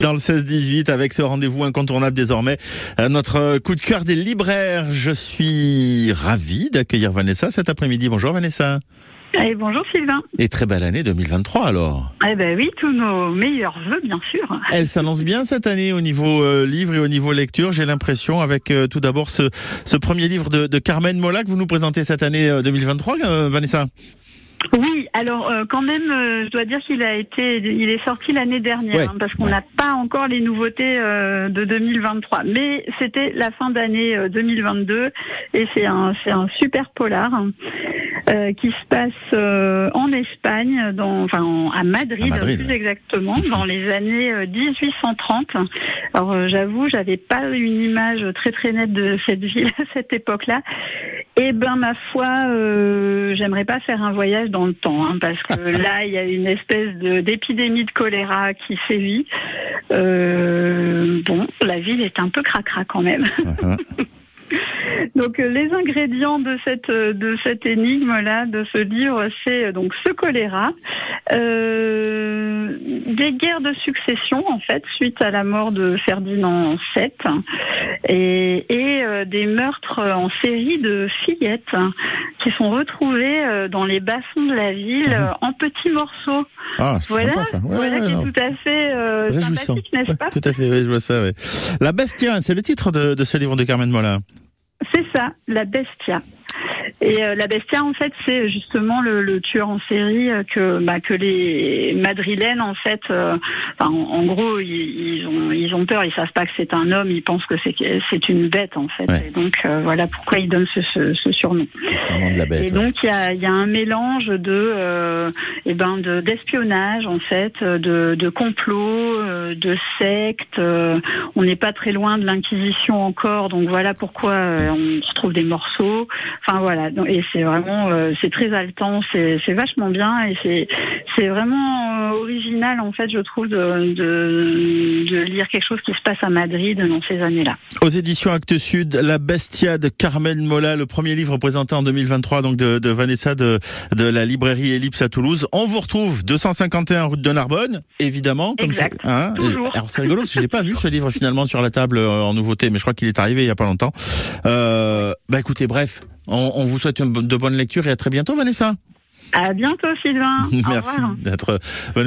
Dans le 16-18 avec ce rendez-vous incontournable désormais, euh, notre coup de cœur des libraires. Je suis ravi d'accueillir Vanessa cet après-midi. Bonjour Vanessa. Et bonjour Sylvain. Et très belle année 2023 alors. Eh ben oui, tous nos meilleurs vœux bien sûr. Elle s'annonce bien cette année au niveau euh, livre et au niveau lecture, j'ai l'impression, avec euh, tout d'abord ce, ce premier livre de, de Carmen Mola que vous nous présentez cette année 2023, Vanessa. Oui, alors euh, quand même, euh, je dois dire qu'il a été, il est sorti l'année dernière, hein, parce qu'on n'a pas encore les nouveautés euh, de 2023. Mais c'était la fin d'année 2022 et c'est un, c'est un super polar hein, qui se passe en Espagne, dans, enfin à Madrid, plus exactement, dans les années 1830. Alors j'avoue, j'avais pas une image très très nette de cette ville à cette époque-là. Eh ben ma foi, j'aimerais pas faire un voyage dans le temps, hein, parce que là, il y a une espèce d'épidémie de, choléra qui sévit. Euh, bon, la ville est un peu cracra quand même. Donc euh, les ingrédients de cette de cette énigme là, de ce livre, c'est euh, donc ce choléra, des guerres de succession en fait suite à la mort de Ferdinand VII et, des meurtres en série de fillettes qui sont retrouvées euh, dans les bassins de la ville mhm. euh, en petits morceaux. Ah, voilà, ça. voilà qui est tout à fait euh, sympathique, n'est-ce pas? Tout à fait, je vois ça. La Bestia, c'est le titre de, de, ce livre de Carmen Mola. C'est ça, La Bestia. Et euh, la Bestia, en fait, c'est justement le, tueur en série euh, que bah, que les Madrilènes, en fait, euh, en, gros, ils, ont ils ont peur, ils savent pas que c'est un homme, ils pensent que c'est c'est une bête, en fait. Et donc voilà pourquoi ils donnent ce, ce, surnom. et donc il y a, y a un mélange de et eh ben d'espionnage, en fait, de, de complot, de secte. on n'est pas très loin de l'inquisition encore, donc voilà pourquoi on se trouve des morceaux. Enfin voilà, et c'est vraiment, euh, c'est très haletant, c'est vachement bien et c'est vraiment original en fait, je trouve, de, de, lire quelque chose qui se passe à Madrid dans ces années-là. Aux éditions Actes Sud, La Bestia de Carmen Mola, le premier livre présenté en 2023 donc de, de Vanessa de, de la librairie Ellipse à Toulouse. On vous retrouve 251 route de Narbonne, évidemment. Comme exact. Hein Toujours. Alors c'est rigolo parce que j'ai pas vu ce livre finalement sur la table euh, en nouveauté, mais je crois qu'il est arrivé il y a pas longtemps. Euh, bah écoutez, bref, on, vous souhaite de bonnes lectures et à très bientôt, Vanessa. À bientôt, Sylvain. Merci d'être venu.